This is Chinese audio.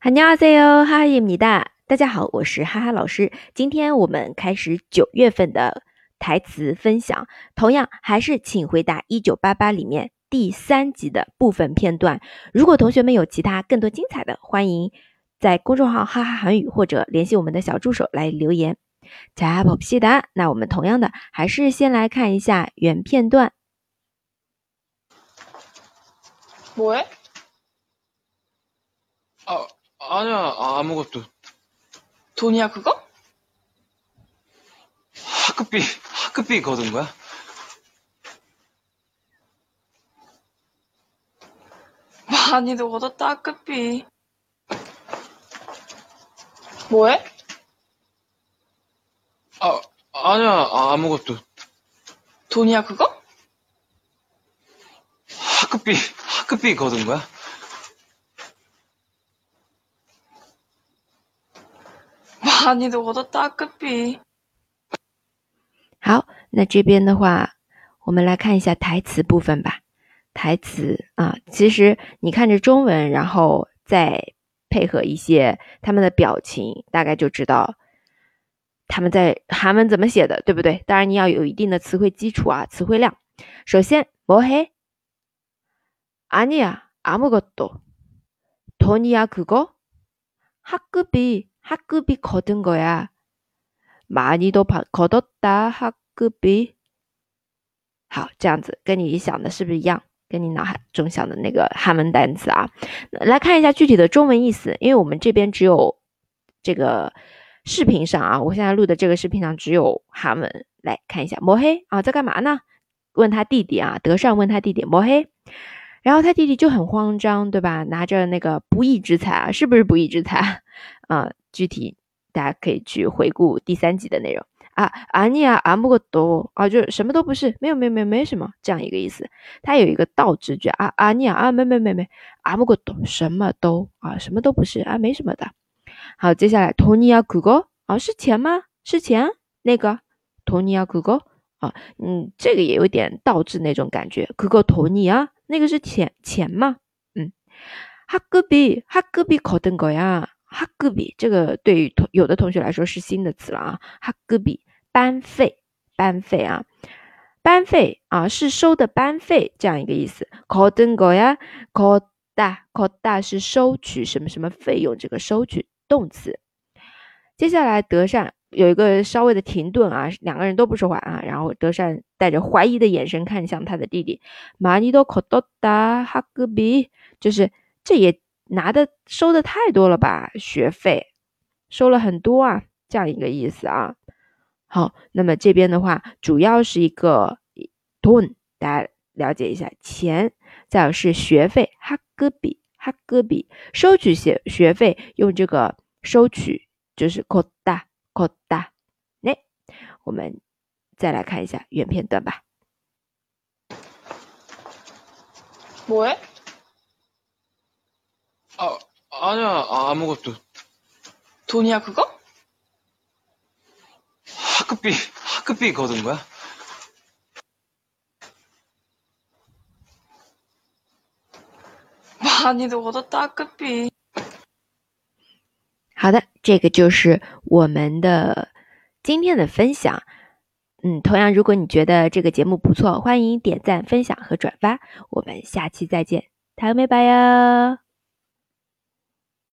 안녕하세요，哈哈입니다。大家好，我是哈哈老师。今天我们开始九月份的台词分享，同样还是请回答《一九八八》里面第三集的部分片段。如果同学们有其他更多精彩的，欢迎在公众号“哈哈韩语”或者联系我们的小助手来留言。加不西达，那我们同样的还是先来看一下原片段。 뭐해? 아, 아니야, 아무것도. 돈이야 그거? 학급비, 학급비 거둔 거야? 많이도 얻었다 학급비. 뭐해? 아, 아니야, 아무것도. 돈이야 그거? 학급비, 학급비 거둔 거야? 많이도 얻었다 학급비. 好，那这边的话，我们来看一下台词部分吧。台词啊，其实你看着中文，然后再配合一些他们的表情，大概就知道他们在韩文怎么写的，对不对？当然你要有一定的词汇基础啊，词汇量。首先，뭐해아니야아무것도돈이야그거학급이 학급이거둔거야많이도받거뒀다학급이好，这样子跟你想的是不是一样？跟你脑海中想的那个韩文单词啊，来看一下具体的中文意思。因为我们这边只有这个视频上啊，我现在录的这个视频上只有韩文，来看一下。摩黑啊，在干嘛呢？问他弟弟啊，德善问他弟弟摩黑，然后他弟弟就很慌张，对吧？拿着那个不义之财啊，是不是不义之财 啊？具体大家可以去回顾第三集的内容。啊，아니야아무것도啊，就什么都不是，没有没有没有没什么这样一个意思。它有一个倒置句啊，아니야啊，没没没没，아무것도什么都啊，什么都不是啊，没什么的。好，接下来돈이야그거啊，是钱吗？是钱？那个돈이야그거啊，嗯，这个也有点倒置那种感觉。그거돈이야那个是钱钱吗？嗯，학급이학급이거둔거야。 哈格比这个对于同有的同学来说是新的词了啊，哈格比班费班费啊，班费啊是收的班费这样一个意思。考登高呀，考大考大是收取什么什么费用，这个收取动词。接下来德善有一个稍微的停顿啊，两个人都不说话啊，然后德善带着怀疑的眼神看向他的弟弟，马尼多考多达哈格比，就是这也。拿的收的太多了吧？学费收了很多啊，这样一个意思啊。好，那么这边的话，主要是一个 don，大家了解一下钱，再有是学费，哈戈比哈戈比收取学学费用这个收取就是 koda koda。哎，我们再来看一下原片段吧。뭐해 아, 아니야, 아무것도. 돈이야 그거? 학급비, 학급비 거둔 거야? 많이도 얻었다 학급비. 好的，这个就是我们的今天的分享。嗯，同样，如果你觉得这个节目不错，欢迎点赞、分享和转发。我们下期再见，台妹拜哟。